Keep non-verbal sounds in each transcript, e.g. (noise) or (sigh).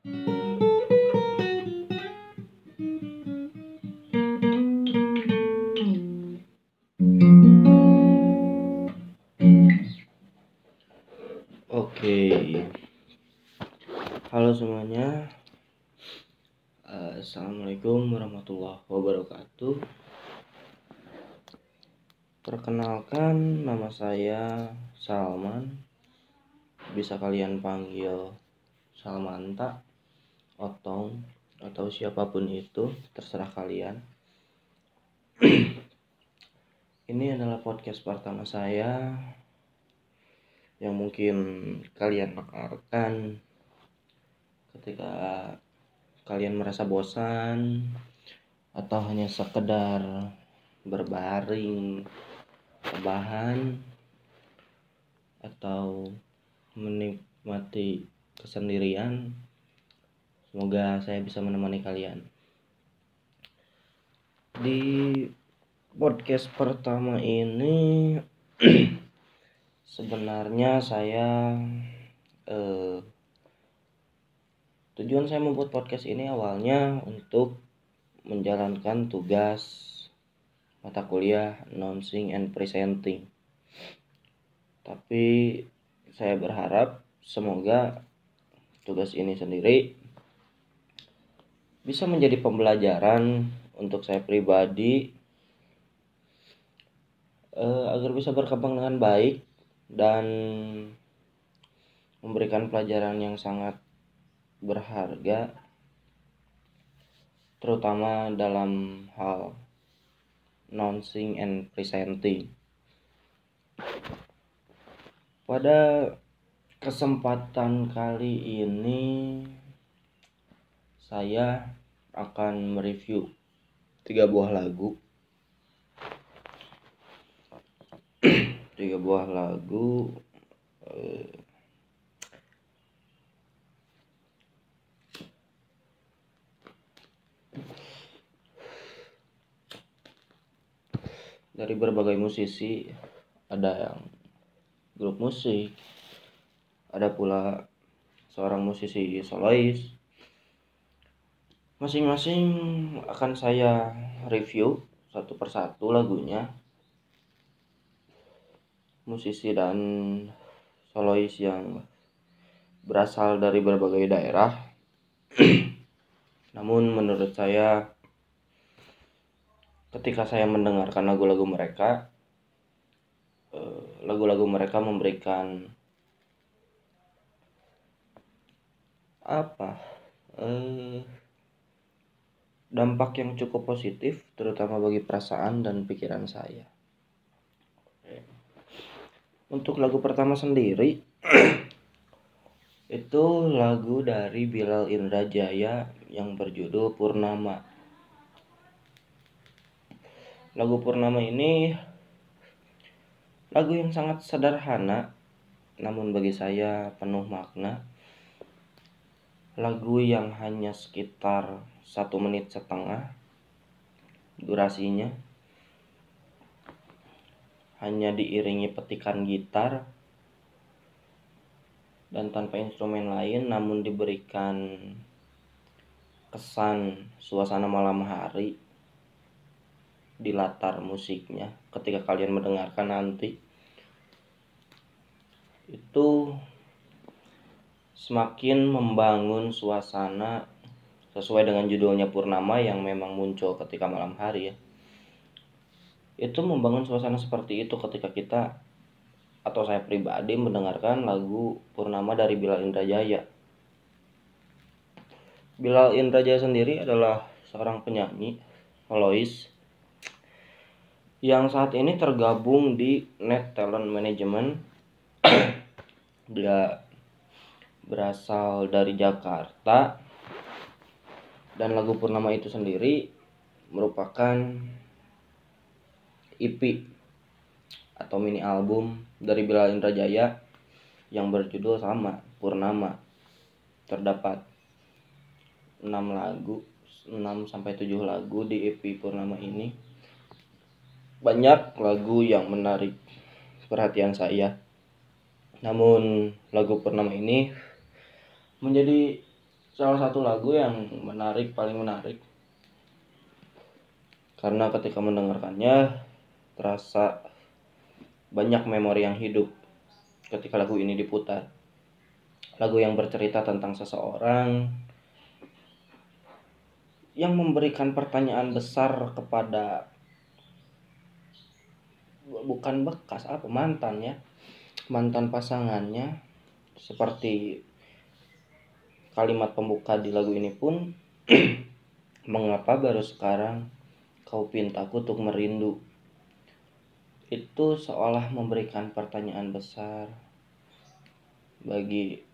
Oke, halo semuanya. Uh, Assalamualaikum warahmatullahi wabarakatuh. Perkenalkan, nama saya Salman. Bisa kalian panggil Salmanta, Otong, atau siapa pun itu, terserah kalian. (clears throat) Ini adalah podcast pertama saya yang mungkin kalian dengarkan ketika kalian merasa bosan atau hanya sekedar berbaring rebahan atau menikmati kesendirian semoga saya bisa menemani kalian. Di podcast pertama ini (clears throat) sebenarnya saya eh, tujuan saya membuat podcast ini awalnya untuk menjalankan tugas mata kuliah announcing and presenting. Tapi saya berharap semoga tugas ini sendiri bisa menjadi pembelajaran untuk saya pribadi eh, agar bisa berkembang dengan baik dan memberikan pelajaran yang sangat berharga terutama dalam hal announcing and presenting. Pada kesempatan kali ini saya akan mereview tiga buah lagu. (clears throat) Tiga buah lagu eh, dari berbagai musisi ada yang grup musik ada pula seorang musisi solois masing-masing akan saya review satu persatu lagunya musisi dan solois yang berasal dari berbagai daerah. (clears throat) Namun menurut saya ketika saya mendengarkan lagu-lagu mereka eh, lagu-lagu mereka memberikan apa eh, dampak yang cukup positif terutama bagi perasaan dan pikiran saya untuk lagu pertama sendiri (clears throat) itu lagu dari Bilal Indrajaya yang berjudul Purnama. Lagu Purnama ini lagu yang sangat sederhana namun bagi saya penuh makna. Lagu yang hanya sekitar satu menit setengah durasinya. Hanya diiringi petikan gitar dan tanpa instrumen lain namun diberikan kesan suasana malam hari di latar musiknya. Ketika kalian mendengarkan nanti itu semakin membangun suasana sesuai dengan judulnya Purnama yang memang muncul ketika malam hari ya itu membangun suasana seperti itu ketika kita atau saya pribadi mendengarkan lagu Purnama dari Bilal Indrajaya. Bilal Indrajaya sendiri adalah seorang penyanyi solois yang saat ini tergabung di Net Talent Management. Dia berasal dari Jakarta dan lagu Purnama itu sendiri merupakan EP atau mini album dari Bilal Indrajaya yang berjudul sama Purnama. Terdapat 6 lagu, 6 sampai 7 lagu di EP Purnama ini. Banyak lagu yang menarik perhatian saya. Namun lagu Purnama ini menjadi salah satu lagu yang menarik paling menarik. Karena ketika mendengarkannya terasa banyak memori yang hidup ketika lagu ini diputar. Lagu yang bercerita tentang seseorang yang memberikan pertanyaan besar kepada bukan bekas apa mantan ya mantan pasangannya seperti kalimat pembuka di lagu ini pun (clears throat) mengapa baru sekarang kau pintaku untuk merindu? Itu seolah memberikan pertanyaan besar bagi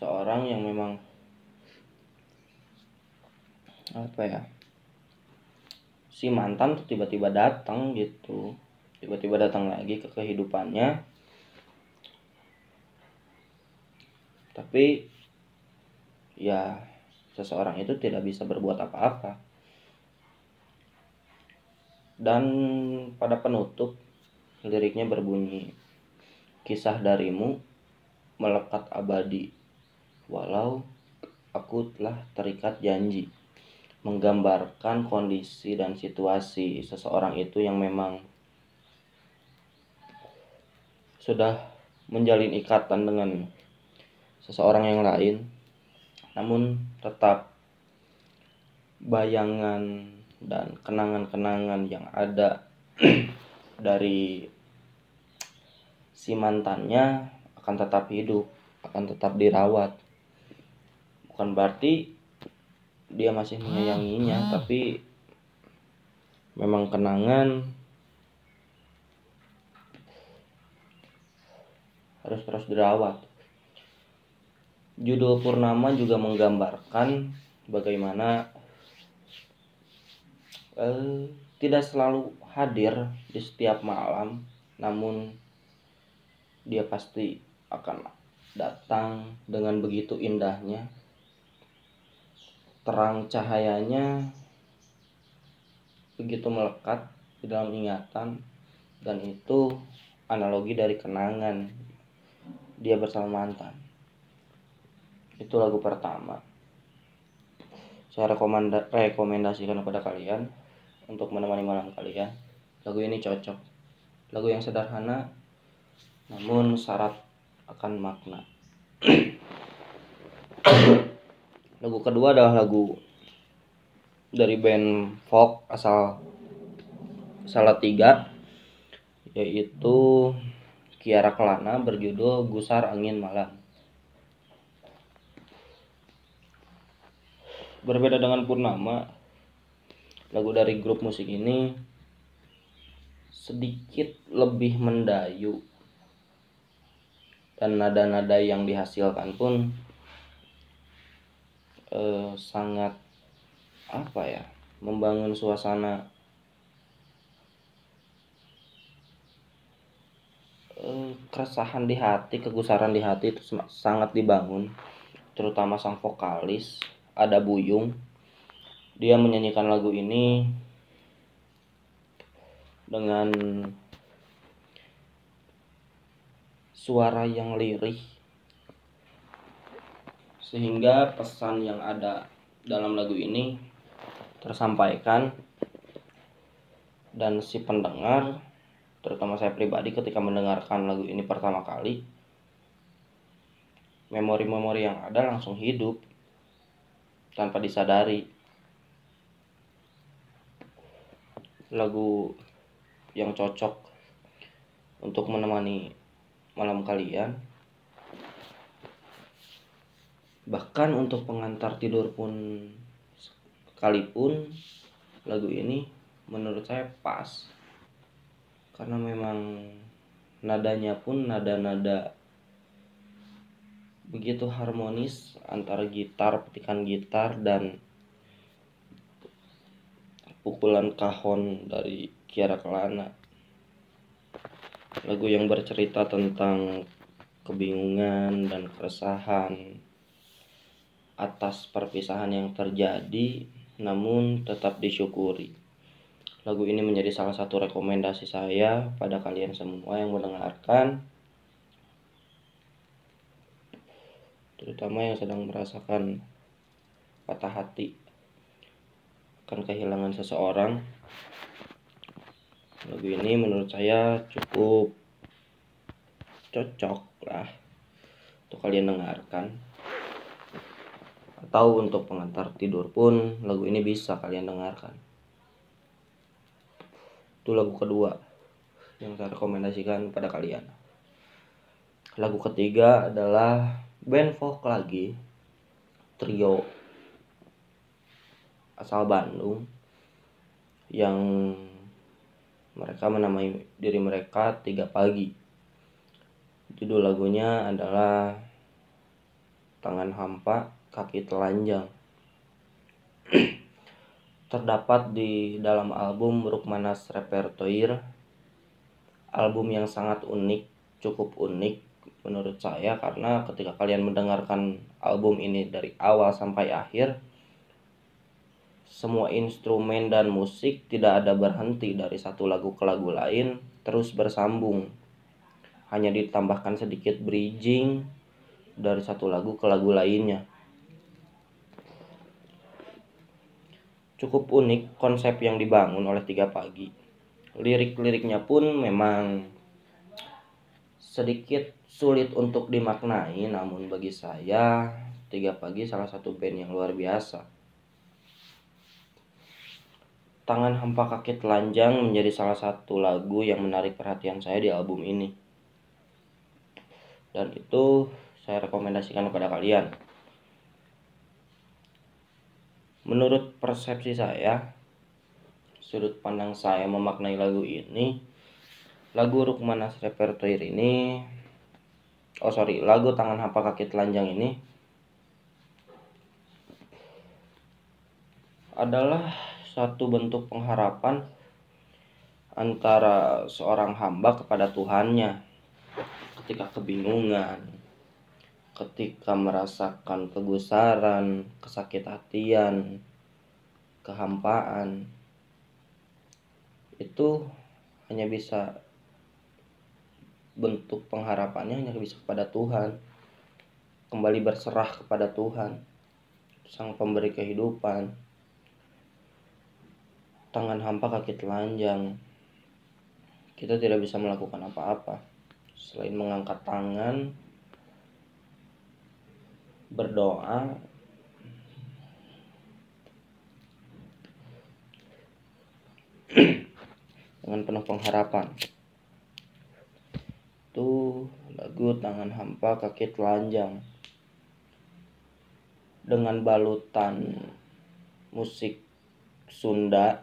seorang yang memang apa ya si mantan tuh tiba-tiba datang gitu tiba-tiba datang lagi ke kehidupannya tapi ya seseorang itu tidak bisa berbuat apa-apa. Dan pada penutup liriknya berbunyi kisah darimu melekat abadi. Walau aku telah terikat janji menggambarkan kondisi dan situasi seseorang itu yang memang sudah menjalin ikatan dengan seseorang yang lain. Namun tetap bayangan dan kenangan-kenangan yang ada (clears throat) dari si mantannya akan tetap hidup akan tetap dirawat. Bukan berarti dia masih menyayanginya tapi memang kenangan harus terus dirawat Judul Purnama juga menggambarkan bagaimana eh, tidak selalu hadir di setiap malam, namun dia pasti akan datang dengan begitu indahnya. Terang cahayanya begitu melekat di dalam ingatan dan itu analogi dari kenangan dia bersama mantan itu lagu pertama. Saya rekomenda rekomendasikan kepada kalian untuk menemani malam kalian. Lagu ini cocok. Lagu yang sederhana namun syarat akan makna. (clears throat) Lagu kedua adalah lagu dari band folk asal Salatiga yaitu Kiara Kelana berjudul Gusar Angin Malam berbeda dengan Purnama. Lagu dari grup musik ini sedikit lebih mendayu. Dan nada-nada yang dihasilkan pun eh, sangat apa ya membangun suasana eh, keresahan di hati kegusaran di hati itu sangat dibangun. Terutama sang vokalis ada Buyung. Dia menyanyikan lagu ini dengan suara yang lirih sehingga pesan yang ada dalam lagu ini tersampaikan dan si pendengar terutama saya pribadi ketika mendengarkan lagu ini pertama kali memori-memori yang ada langsung hidup tanpa disadari. Lagu yang cocok untuk menemani malam kalian bahkan untuk pengantar tidur pun sekalipun lagu ini menurut saya pas. Karena memang nadanya pun nada-nada begitu harmonis antara gitar, petikan gitar dan pukulan kahon dari Kiara Kelana. Lagu yang bercerita tentang kebingungan dan keresahan atas perpisahan yang terjadi namun tetap disyukuri. Lagu ini menjadi salah satu rekomendasi saya pada kalian semua yang mendengarkan terutama yang sedang merasakan patah hati. Akan kehilangan seseorang. Lagu ini menurut saya cukup cocok lah untuk kalian dengarkan. Atau untuk pengantar tidur pun lagu ini bisa kalian dengarkan. Itu lagu kedua yang saya rekomendasikan pada kalian. Lagu ketiga adalah band folk lagi trio asal Bandung yang mereka menamai diri mereka tiga pagi. Judul lagunya adalah Tangan Hampa, Kaki Telanjang. (clears throat) Terdapat di dalam album Rukmanas Repertoire, album yang sangat unik, cukup unik menurut saya karena ketika kalian mendengarkan album ini dari awal sampai akhir, semua instrumen dan musik tidak ada berhenti dari satu lagu ke lagu lain, terus bersambung. Hanya ditambahkan sedikit bridging dari satu lagu ke lagu lainnya. Cukup unik konsep yang dibangun oleh Tiga Pagi. Lirik-liriknya pun memang sedikit sulit untuk dimaknai, namun bagi saya Tiga Pagi salah satu band yang luar biasa Tangan Hampa Kaki Telanjang menjadi salah satu lagu yang menarik perhatian saya di album ini. Dan itu saya rekomendasikan kepada kalian. Menurut persepsi saya, sudut pandang saya memaknai lagu ini, lagu Rukmanas Repertoire ini, oh sorry, lagu Tangan Hampa Kaki Telanjang ini adalah satu bentuk pengharapan antara seorang hamba kepada Tuhannya ketika kebingungan, ketika merasakan kegusaran, kesakit hatian, kehampaan. Itu hanya bisa bentuk pengharapannya hanya bisa kepada Tuhan. Kembali berserah kepada Tuhan, Sang Pemberi kehidupan. Tangan hampa kaki telanjang. Kita tidak bisa melakukan apa-apa. Selain mengangkat tangan berdoa dengan penuh pengharapan itu lagu tangan hampa kaki telanjang. Dengan balutan musik Sunda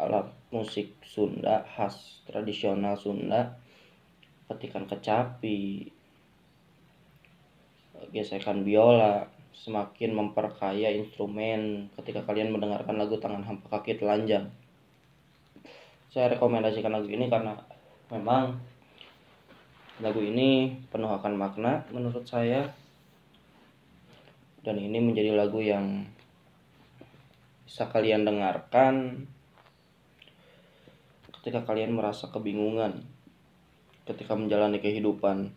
alat musik Sunda khas tradisional Sunda petikan kecapi gesekan biola semakin memperkaya instrumen ketika kalian mendengarkan lagu tangan hampa kaki telanjang. Saya rekomendasikan lagu ini karena memang lagu ini penuh akan makna menurut saya. Dan ini menjadi lagu yang bisa kalian dengarkan ketika kalian merasa kebingungan ketika menjalani kehidupan.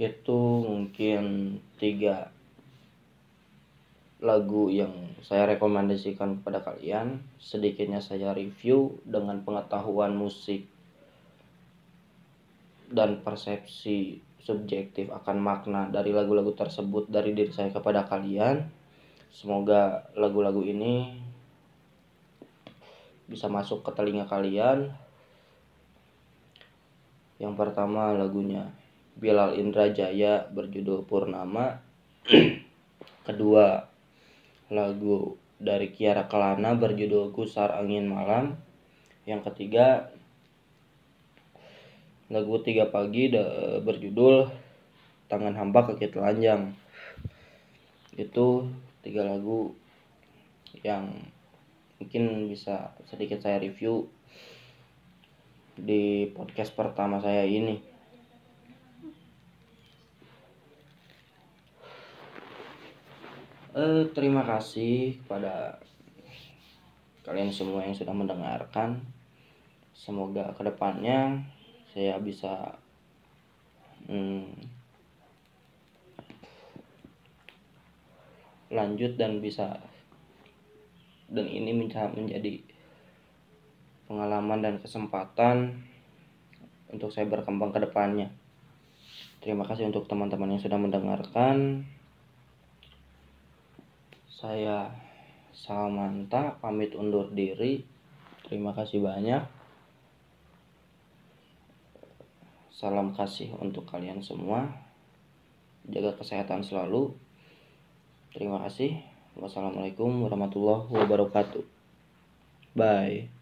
Itu mungkin tiga lagu yang saya rekomendasikan kepada kalian sedikitnya saya review dengan pengetahuan musik dan persepsi subjektif akan makna dari lagu-lagu tersebut dari diri saya kepada kalian semoga lagu-lagu ini bisa masuk ke telinga kalian. Yang pertama lagunya Bilal Indrajaya berjudul Purnama. (clears throat) Kedua lagu dari Kiara Kelana berjudul Gusar Angin Malam. Yang ketiga lagu Tiga Pagi berjudul Tangan Hamba Kaki Telanjang. Itu tiga lagu yang mungkin bisa sedikit saya review di podcast pertama saya ini. Eh, terima kasih kepada kalian semua yang sudah mendengarkan. Semoga ke depannya saya bisa hmm, lanjut dan bisa dan ini menjadi pengalaman dan kesempatan untuk saya berkembang ke depannya. Terima kasih untuk teman-teman yang sudah mendengarkan. Saya Salmanta pamit undur diri. Terima kasih banyak. Salam kasih untuk kalian semua. Jaga kesehatan selalu. Terima kasih. Wassalamualaikum warahmatullahi wabarakatuh. Bye.